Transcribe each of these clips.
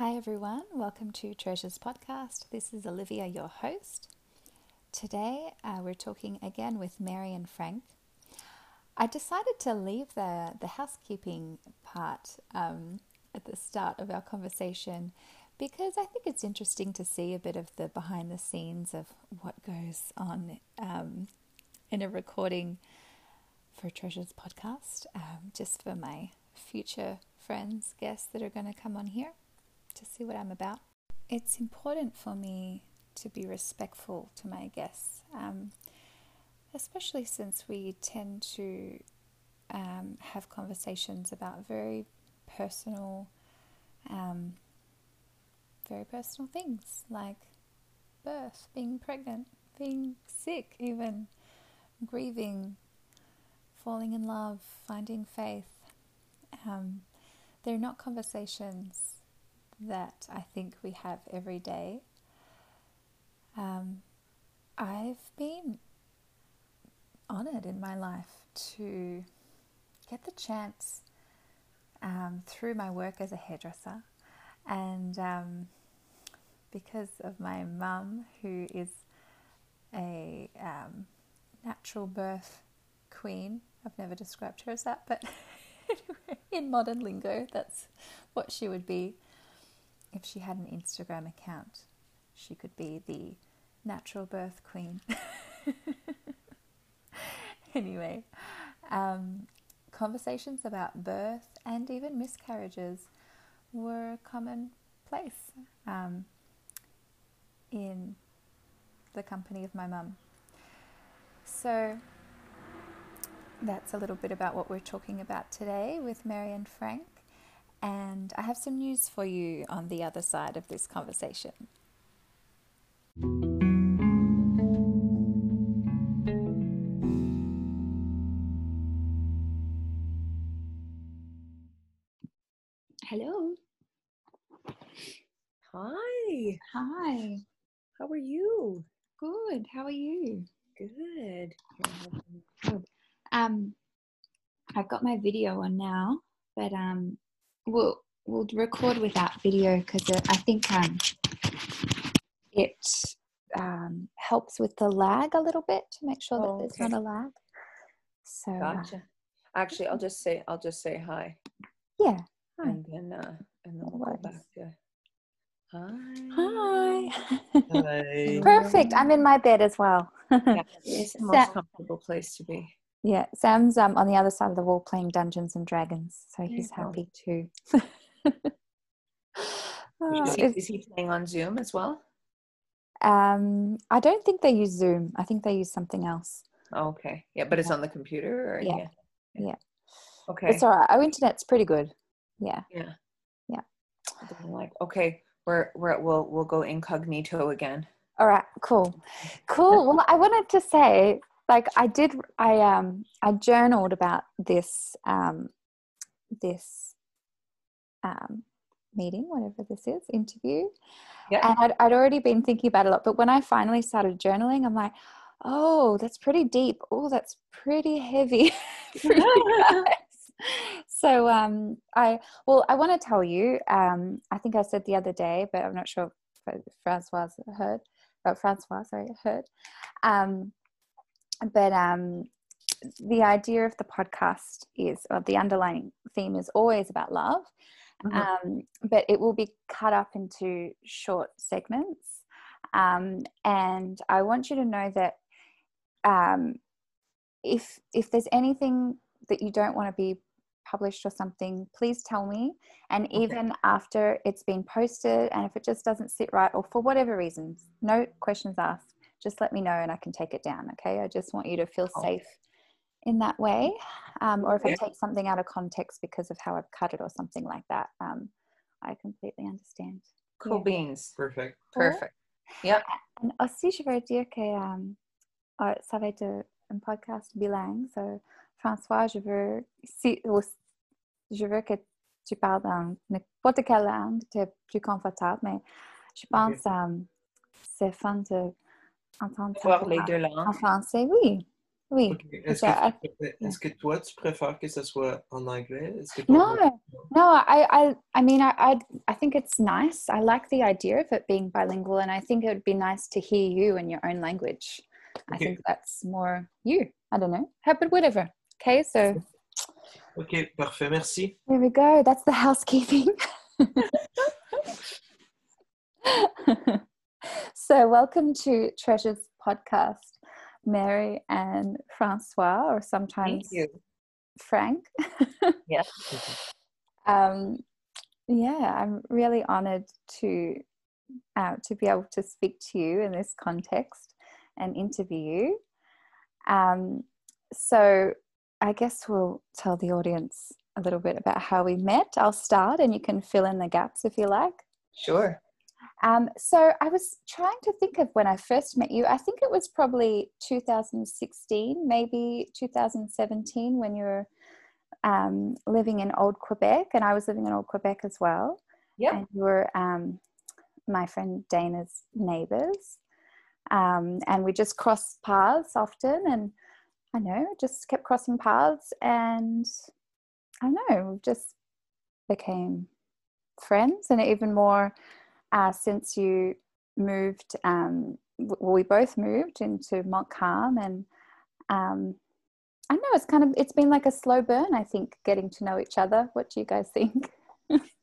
Hi, everyone. Welcome to Treasures Podcast. This is Olivia, your host. Today, uh, we're talking again with Mary and Frank. I decided to leave the, the housekeeping part um, at the start of our conversation because I think it's interesting to see a bit of the behind the scenes of what goes on um, in a recording for Treasures Podcast, um, just for my future friends, guests that are going to come on here to see what I'm about. It's important for me to be respectful to my guests, um, especially since we tend to um, have conversations about very personal, um, very personal things like birth, being pregnant, being sick, even grieving, falling in love, finding faith. Um, they're not conversations that I think we have every day. Um, I've been honored in my life to get the chance um, through my work as a hairdresser and um, because of my mum, who is a um, natural birth queen. I've never described her as that, but in modern lingo, that's what she would be if she had an Instagram account, she could be the natural birth queen. anyway, um, conversations about birth and even miscarriages were commonplace um, in the company of my mum. So that's a little bit about what we're talking about today with Mary and Frank. And I have some news for you on the other side of this conversation. Hello. Hi. Hi. How are you? Good. How are you? Good. Good. Um, I've got my video on now, but um, we'll we'll record without video because I think um, it um, helps with the lag a little bit to make sure Oh, that there's okay. not a lag. So uh, Actually, I'll just say I'll just say hi, yeah. Hi. and then uh, and then No we'll go back to Hi. hi. Perfect. I'm in my bed as well. Yeah, it's the most comfortable place to be. Yeah, Sam's um, on the other side of the wall playing Dungeons and Dragons, so There he's happy too. Is Oh, he, is he playing on Zoom as well? um, I don't think they use Zoom. I think they use something else. Oh, okay. Yeah, but it's on the computer. Or, Yeah. Yeah. Okay. It's all right. Our internet's pretty good. Yeah. Yeah. Yeah. Like, okay, we're we're we'll we'll go incognito again. All right. Cool. Cool. Well, I wanted to say, like, I did. I um, I journaled about this um, this um, meeting, whatever this is, interview, Yeah. and I'd, I'd already been thinking about it a lot. But when I finally started journaling, I'm like, oh, that's pretty deep. Oh, that's pretty heavy for you guys. So um, I well, I want to tell you. Um, I think I said the other day, but I'm not sure if Francois heard. But Francois, sorry, heard. Um, but um, the idea of the podcast is, or the underlying theme is always about love, Mhm. um, but it will be cut up into short segments. Um, and I want you to know that um, if if there's anything that you don't want to be published or something, please tell me. And Okay. even after it's been posted, and if it just doesn't sit right, or for whatever reasons, no questions asked, just let me know and I can take it down. Okay. I just want you to feel Oh. safe in that way. Um, or if I take something out of context because of how I've cut it or something like that, um, I completely understand. Cool Yeah. beans. Perfect. Perfect. Yeah. And aussi, je veux dire que um, euh, ça va être un podcast bilingue. So, François, je veux, si, je veux que tu parles dans n'importe quelle langue, tu es plus confortable, mais je pense que c'est fun de entendre ta Voir les voix deux en français. Oui, Oui. Ok. Est-ce Yeah, que, euh, est-ce que toi, tu préfères que ce soit en anglais? Que ton No, no. I, I, I mean, I, I, I think it's nice. I like the idea of it being bilingual, and I think it would be nice to hear you in your own language. I think that's more you. I don't know. How- But whatever. Okay, so Ok, parfait, merci. there we go. That's the housekeeping. so, welcome to Treasures podcast, Mary and Francois, or sometimes. Frank. Yeah. um, yeah, I'm really honored to uh, to be able to speak to you in this context and interview you. Um, so, I guess we'll tell the audience a little bit about how we met. I'll start, and you can fill in the gaps if you like. Sure. Um, so I was trying to think of when I first met you. I think it was probably 2016, maybe 2017, when you were um, living in Old Quebec, and I was living in Old Quebec as well. Yeah, And you were um, my friend Dana's neighbors, um, and we just crossed paths often, and I know just kept crossing paths, and I know, just became friends, and even more uh, since you moved. Um, well, we both moved into Montcalm, and um, I know it's kind of it's been like a slow burn. I think getting to know each other. What do you guys think?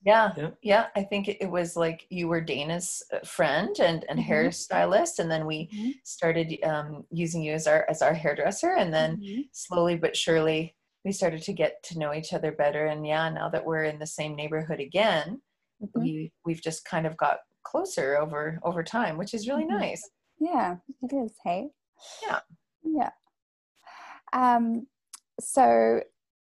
Yeah. Yeah. Yeah. I think it, it was like you were Dana's uh, friend and, and Mhm. hairstylist. And then we Mhm. started um, using you as our, as our hairdresser. And then slowly but surely we started to get to know each other better. And yeah, now that we're in the same neighborhood again, Mhm. we, we've just kind of got closer over, over time, which is really Mhm. nice. Yeah, it is. Hey. Yeah. Yeah. Um. So,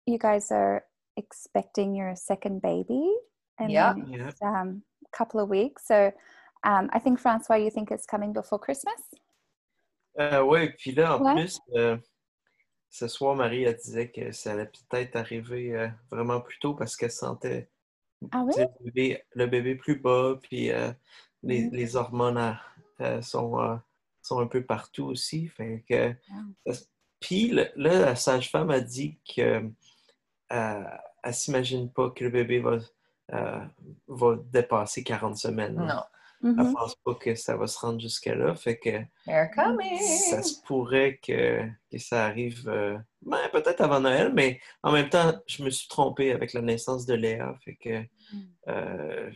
you guys are expecting your second baby in Yeah. the Yeah. next, um, couple of weeks. So, um, I think Francois, you think it's coming before Christmas? Euh, ouais, puis là, en Ouais. plus, euh, ce soir, Marie, elle disait que ça allait peut-être arriver euh, vraiment plus tôt parce qu'elle sentait Ah oui? le, bébé, le bébé plus bas, puis euh, les, Mhm. les hormones euh, euh, sont, sont un peu partout aussi. Fait que, puis le- là, la sage-femme a dit que elle s'imagine pas que le bébé va, va dépasser 40 semaines. là. No, Elle Mhm. pense pas que ça va se rendre jusque-là. Fait que ça se pourrait que, que ça arrive ben, peut-être avant Noël, mais en même temps, je me suis trompé avec la naissance de Léa. Fait que Mm. euh,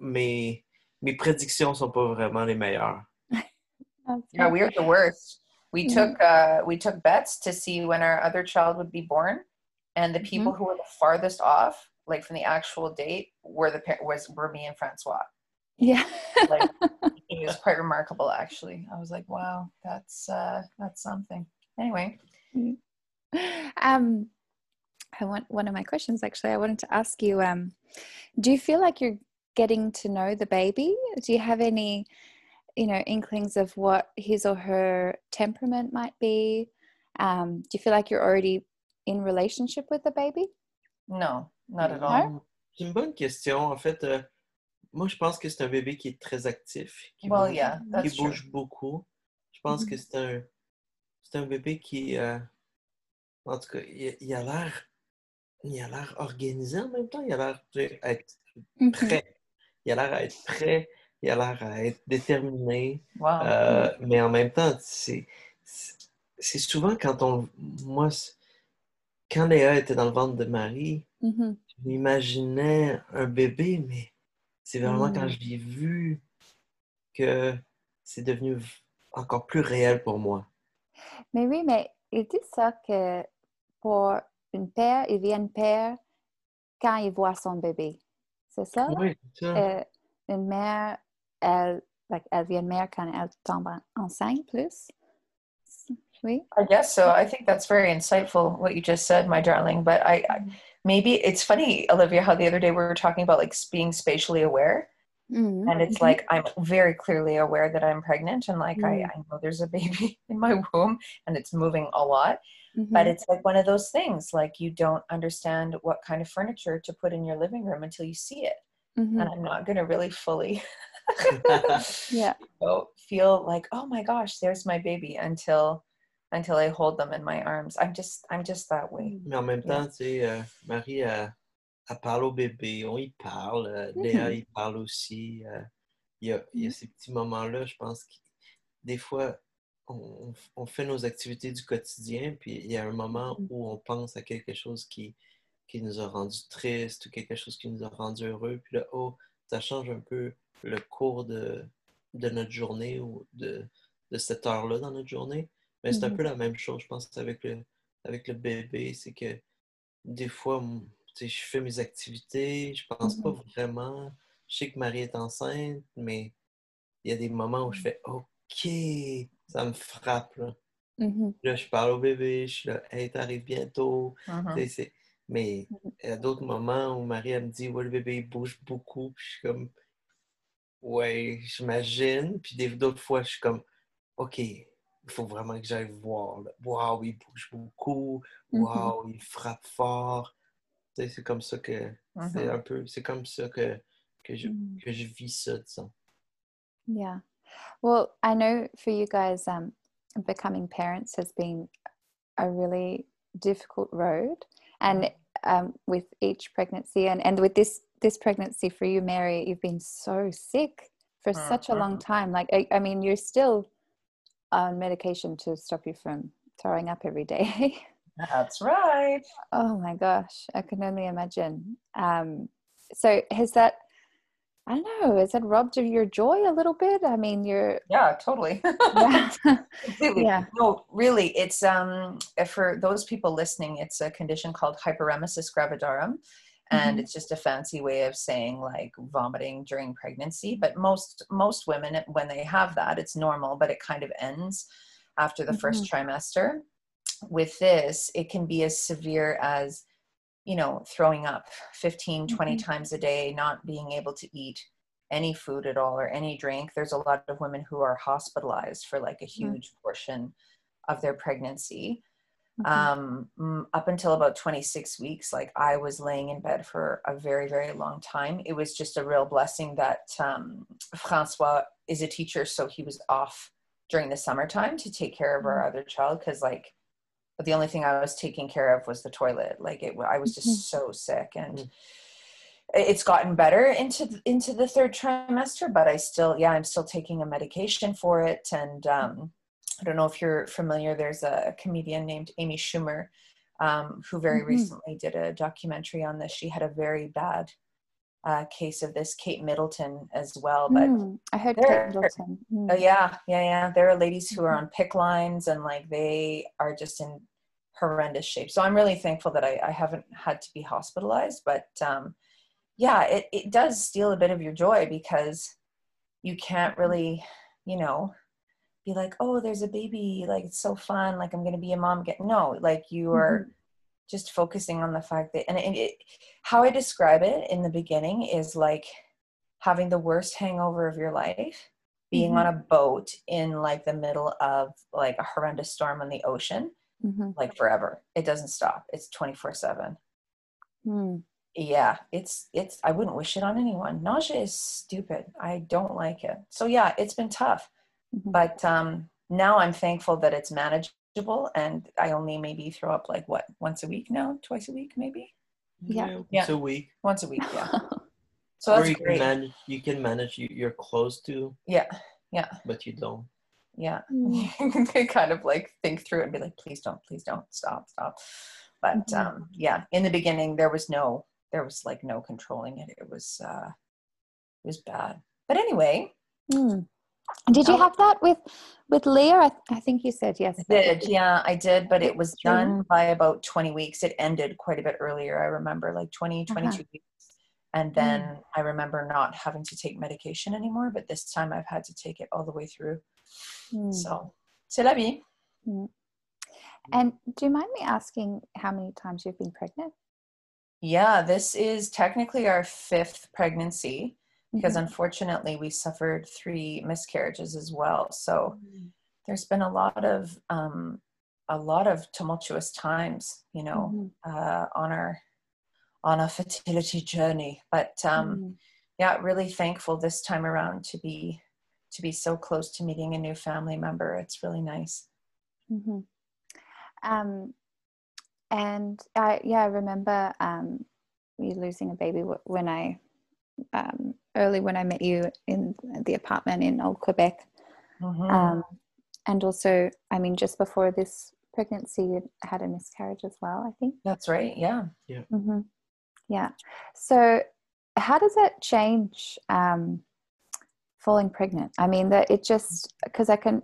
mes, mes prédictions sont pas vraiment les meilleures. Yeah, right. we are the worst. We Mhm. took uh, we took bets to see when our other child would be born, and the people who were the farthest off, like from the actual date, were the was were me and Francois. Yeah. Like it was quite remarkable, actually. I was like, wow, that's uh, that's something. Anyway, um, I want one of my questions actually. I wanted to ask you. Um, do you feel like you're getting to know the baby? Do you have any, you know, inklings of what his or her temperament might be? Um, do you feel like you're already in relationship with the baby? no, not at all. No? C'est une bonne question. En fait, euh, moi, je pense que c'est un bébé qui est très actif, qui, Well, bouge, yeah, qui true. bouge beaucoup. Je pense Mhm. que c'est un, c'est un bébé qui, euh, en tout cas, il, il a l'air, il a l'air organisé en même temps. Il a l'air d'être Mhm. prêt. Il a l'air à être prêt. Il a l'air à être déterminé. Wow. Euh, mais en même temps, c'est souvent quand on. Moi, quand Léa était dans le ventre de Marie, Mhm. je m'imaginais un bébé, mais c'est vraiment Mm. quand je l'ai vu que c'est devenu encore plus réel pour moi. Mais oui, mais il dit ça que pour une père, il vient père quand il voit son bébé. C'est ça? Oui, c'est ça. Euh, une mère, elle, like, elle devient mère quand elle tombe enceinte plus. Oui. I guess so. I think that's very insightful what you just said, my darling. But I, I mm-hmm. maybe it's funny, Olivia, how the other day we were talking about like s- spatially aware. Mhm. and it's Mhm. like i'm very clearly aware that i'm pregnant and like I, Mm. I know there's a baby in my womb and it's moving a lot but Mhm. it's like one of those things like you don't understand what kind of furniture to put in your living room until you see it and i'm not going to really fully Yeah. go feel like oh my gosh there's my baby until until I hold them in my arms. I'm just I'm just that way. Mais en même temps, tu sais, euh, Marie, elle, elle parle au bébé, on y parle. euh, Léa, Mhm. il parle aussi. euh, Il y, a, il y a ces petits moments-là, je pense que des fois, on, on fait nos activités du quotidien, puis il y a un moment Mhm. où on pense à quelque chose qui, qui nous a rendu triste ou quelque chose qui nous a rendu heureux, puis là, oh, ça change un peu le cours de, de notre journée ou de, de cette heure-là dans notre journée. Mais c'est un peu la même chose, je pense, avec le, avec le bébé. C'est que des fois, je fais mes activités, je pense pas vraiment. Je sais que Marie est enceinte, mais il y a des moments où je fais OK, ça me frappe. Là, Mhm. Là, je parle au bébé, je suis là, hey, t'arrives bientôt. Tu sais, c'est- Mais Mhm. il y a d'autres moments où Marie, elle me dit, ouais, le bébé, il bouge beaucoup. Puis je suis comme, ouais, j'imagine. Puis d'autres fois, je suis comme, OK, il faut vraiment que j'aille voir. Waouh, il bouge beaucoup. Waouh, il frappe fort. C'est comme ça que, c'est Mhm. un peu, c'est comme ça que, que, je, Mhm. que je vis ça, disons. Yeah. Well, I know for you guys, um, becoming parents has been a really difficult road, and um, with each pregnancy, and and with this this pregnancy for you, Mary, you've been so sick for such a long Mhm. time. Like, I, I mean, you're still on medication to stop you from throwing up every day. That's right. oh my gosh, I can only imagine. Um, so has that? I don't know. Has that robbed of your joy a little bit? I mean, you're Yeah, totally. yeah. Completely. Yeah. No, really, it's um for those people listening, it's a condition called hyperemesis gravidarum. And Mhm. it's just a fancy way of saying like vomiting during pregnancy. But most most women, when they have that, it's normal, but it kind of ends after the first trimester. With this, it can be as severe as you know throwing up 15 20 Mhm. times a day not being able to eat any food at all or any drink. There's a lot of women who are hospitalized for like a huge portion of their pregnancy. Mhm. um, up until about 26 weeks like i was laying in bed for a very very long time. It was just a real blessing that um, francois is a teacher so he was off during the summertime to take care of our other child because like but the only thing I was taking care of was the toilet. Like it, I was just Mhm. so sick, and Mm. it's gotten better into th- into the third trimester. But I still, yeah, I'm still taking a medication for it. And um, I don't know if you're familiar. There's a comedian named Amy Schumer um, who very Mhm. recently did a documentary on this. She had a very bad uh, case of this. Kate Middleton as well, but. Mm, I heard Kate Middleton. Mm. Oh yeah, yeah, yeah. There are ladies who are Mhm. on PICC lines and like they are just in horrendous shape. So I'm really thankful that I, I haven't had to be hospitalized. But um, yeah, it, it does steal a bit of your joy because you can't really, you know, be like, oh, there's a baby, like it's so fun, like I'm gonna be a mom. Get no, like you are just focusing on the fact that and it, it, how I describe it in the beginning is like having the worst hangover of your life being Mhm. on a boat in like the middle of like a horrendous storm on the ocean Mhm. like forever it doesn't stop it's 24 7 Mm. yeah it's it's i wouldn't wish it on anyone nausea is stupid i don't like it so yeah it's been tough Mhm. but um now i'm thankful that it's manageable and i only maybe throw up like what once a week now twice a week maybe Yeah. once Yeah. a week. once a week yeah so or that's you can great manage, you can manage, you, you're close to, yeah yeah, but you don't. yeah Mm. they kind of like think through it and be like please don't please don't stop stop but Mhm. um yeah in the beginning there was no there was like no controlling it it was uh it was bad but anyway Mm. Did you Oh. have that with with Leah? I, I think you said yes. I did yeah i did but it was done by about 20 weeks it ended quite a bit earlier i remember like 20 Uh-huh. 22 weeks and then i remember not having to take medication anymore but this time i've had to take it all the way through Mm. so c'est la vie And do you mind me asking how many times you've been pregnant? Yeah, this is technically our fifth pregnancy because Mhm. unfortunately we suffered three miscarriages as well. So Mm. there's been a lot of um, a lot of tumultuous times, you know, Mhm. uh, on our on a fertility journey. But um, Mm. yeah, really thankful this time around to be to be so close to meeting a new family member. It's really nice. Mhm. Um, and I, yeah, I remember um, you losing a baby when I, um, early when I met you in the apartment in Old Quebec. Mm-hmm. Um, and also, I mean, just before this pregnancy, you had a miscarriage as well, I think. That's right. Yeah. Yeah. Mm-hmm. Yeah. So, how does that change um, falling pregnant? I mean, that it just, because I can,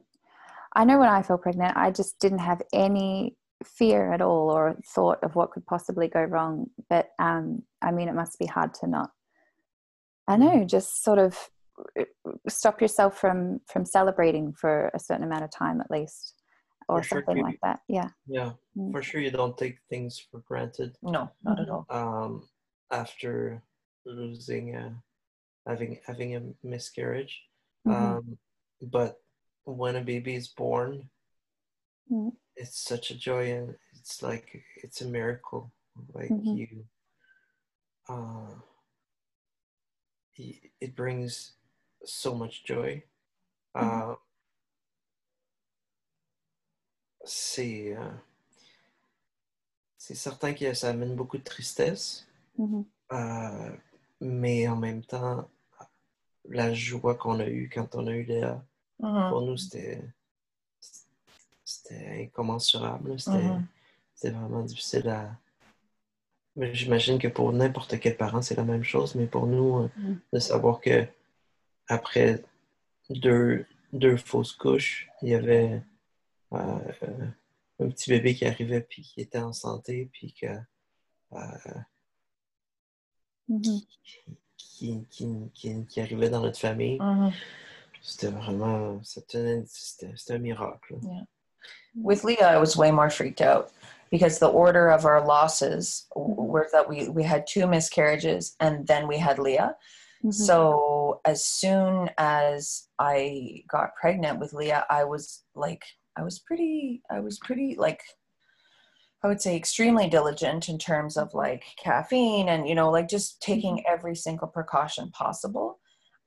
I know when I fell pregnant, I just didn't have any fear at all or thought of what could possibly go wrong. But um, I mean, it must be hard to not, I know, just sort of uh, stop yourself from from celebrating for a certain amount of time at least or for something sure like that yeah yeah mm. for sure you don't take things for granted no not at all um after losing uh having having a miscarriage mm-hmm. um but when a baby is born mm. it's such a joy and it's like it's a miracle like mm-hmm. you uh it brings so much joy. Mm-hmm. Uh, c'est euh, c'est certain que ça amène beaucoup de tristesse, mm-hmm. euh, mais en même temps, la joie qu'on a eue quand on a eu Léa, mm-hmm. pour nous, c'était c'était incommensurable. C'était mm-hmm. vraiment difficile à. J'imagine que pour n'importe quel parent, c'est la même chose, mais pour nous, euh, mm. de savoir que après deux, deux fausses couches, il y avait euh, un petit bébé qui arrivait puis qui était en santé puis que euh, mm-hmm. qui, qui, qui, qui, arrivait dans notre famille. Mm-hmm. C'était vraiment c'était, c'était un miracle. Yeah. With Leah, I was way more freaked out because the order of our losses were that we, we had two miscarriages and then we had Leah. Mm-hmm. So as soon as I got pregnant with Leah, I was like, I was pretty, I was pretty like, I would say extremely diligent in terms of like caffeine and, you know, like just taking mm-hmm. every single precaution possible.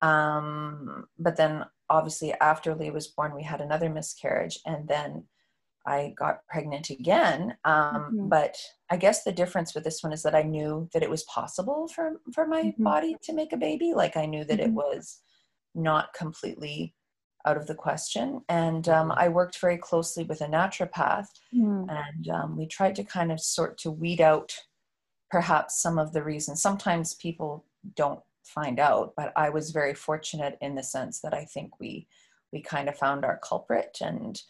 Um, but then obviously after Lee was born, we had another miscarriage and then I got pregnant again. Um, mm-hmm. But I guess the difference with this one is that I knew that it was possible for for my mm-hmm. body to make a baby. Like I knew that mm-hmm. it was not completely out of the question. And um, mm-hmm. I worked very closely with a naturopath, mm. and um, we tried to kind of sort to weed out perhaps some of the reasons. Sometimes people don't find out, but I was very fortunate in the sense that I think we we kind of found our culprit and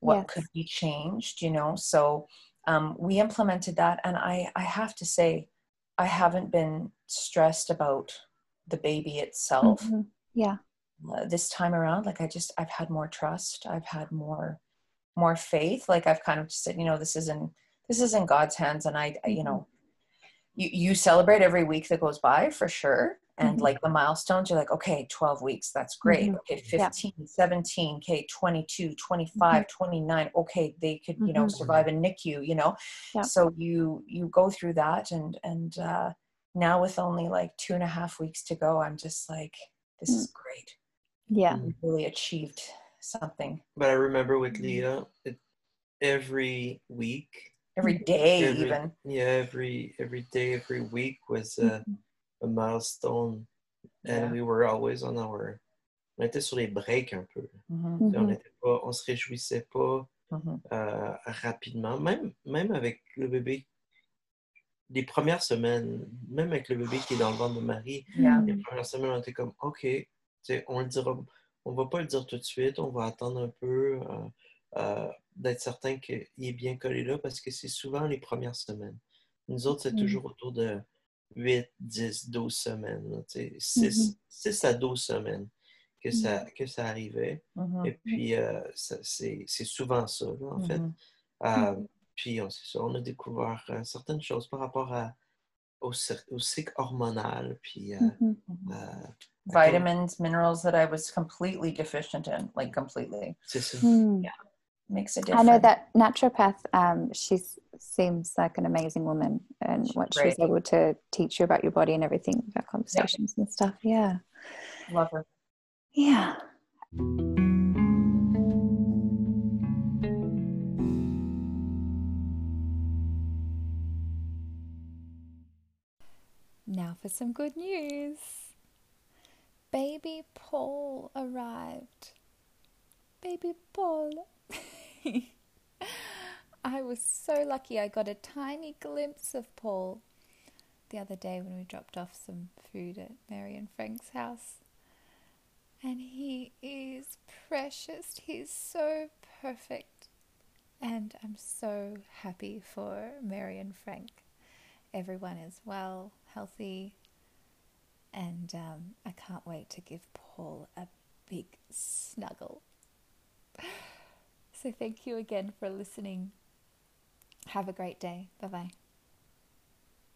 what yes. could be changed you know so um, we implemented that and I, I have to say i haven't been stressed about the baby itself mm-hmm. yeah uh, this time around like i just i've had more trust i've had more more faith like i've kind of just said you know this isn't this is in god's hands and i, mm-hmm. you know you, you celebrate every week that goes by for sure and mm-hmm. like the milestones you're like okay 12 weeks that's great mm-hmm. okay 15 yeah. 17 okay 22 25 mm-hmm. 29 okay they could you know mm-hmm. survive in nicu you know yeah. so you you go through that and and uh now with only like two and a half weeks to go i'm just like this is mm. great yeah we really achieved something but i remember with mm-hmm. leah it, every week every day every, even yeah every every day every week was uh mm-hmm a milestone and we were always on our on était sur les breaks un peu mm-hmm. on mm-hmm. était pas on se réjouissait pas mm-hmm. euh, rapidement même même avec le bébé les premières semaines même avec le bébé qui est dans le ventre de Marie yeah. les premières semaines on était comme ok on le dira on va pas le dire tout de suite on va attendre un peu euh, euh, d'être certain qu'il est bien collé là parce que c'est souvent les premières semaines nous autres c'est mm. toujours autour de 8, 10, 12 semaines. 6, mm-hmm. à 12 semaines que ça, mm-hmm. que ça arrivait. Mm-hmm. Et puis, euh, c'est souvent ça, en fait. Euh, puis, on, ça, on a découvert euh, certaines choses par rapport à, au, au cycle hormonal. Puis, Vitamins, minerals that I was completely deficient in, like completely. C'est ça. Mm. Yeah. makes a difference. I know that naturopath, um, she seems like an amazing woman and she's what great. she's able to teach you about your body and everything, about conversations yeah. and stuff. Yeah. Love her. Yeah. Now for some good news. Baby Paul arrived. Baby Paul I was so lucky I got a tiny glimpse of Paul the other day when we dropped off some food at Mary and Frank's house. And he is precious. He's so perfect. And I'm so happy for Mary and Frank. Everyone is well, healthy, and um, I can't wait to give Paul a big snuggle. So, thank you again for listening. Have a great day. Bye bye.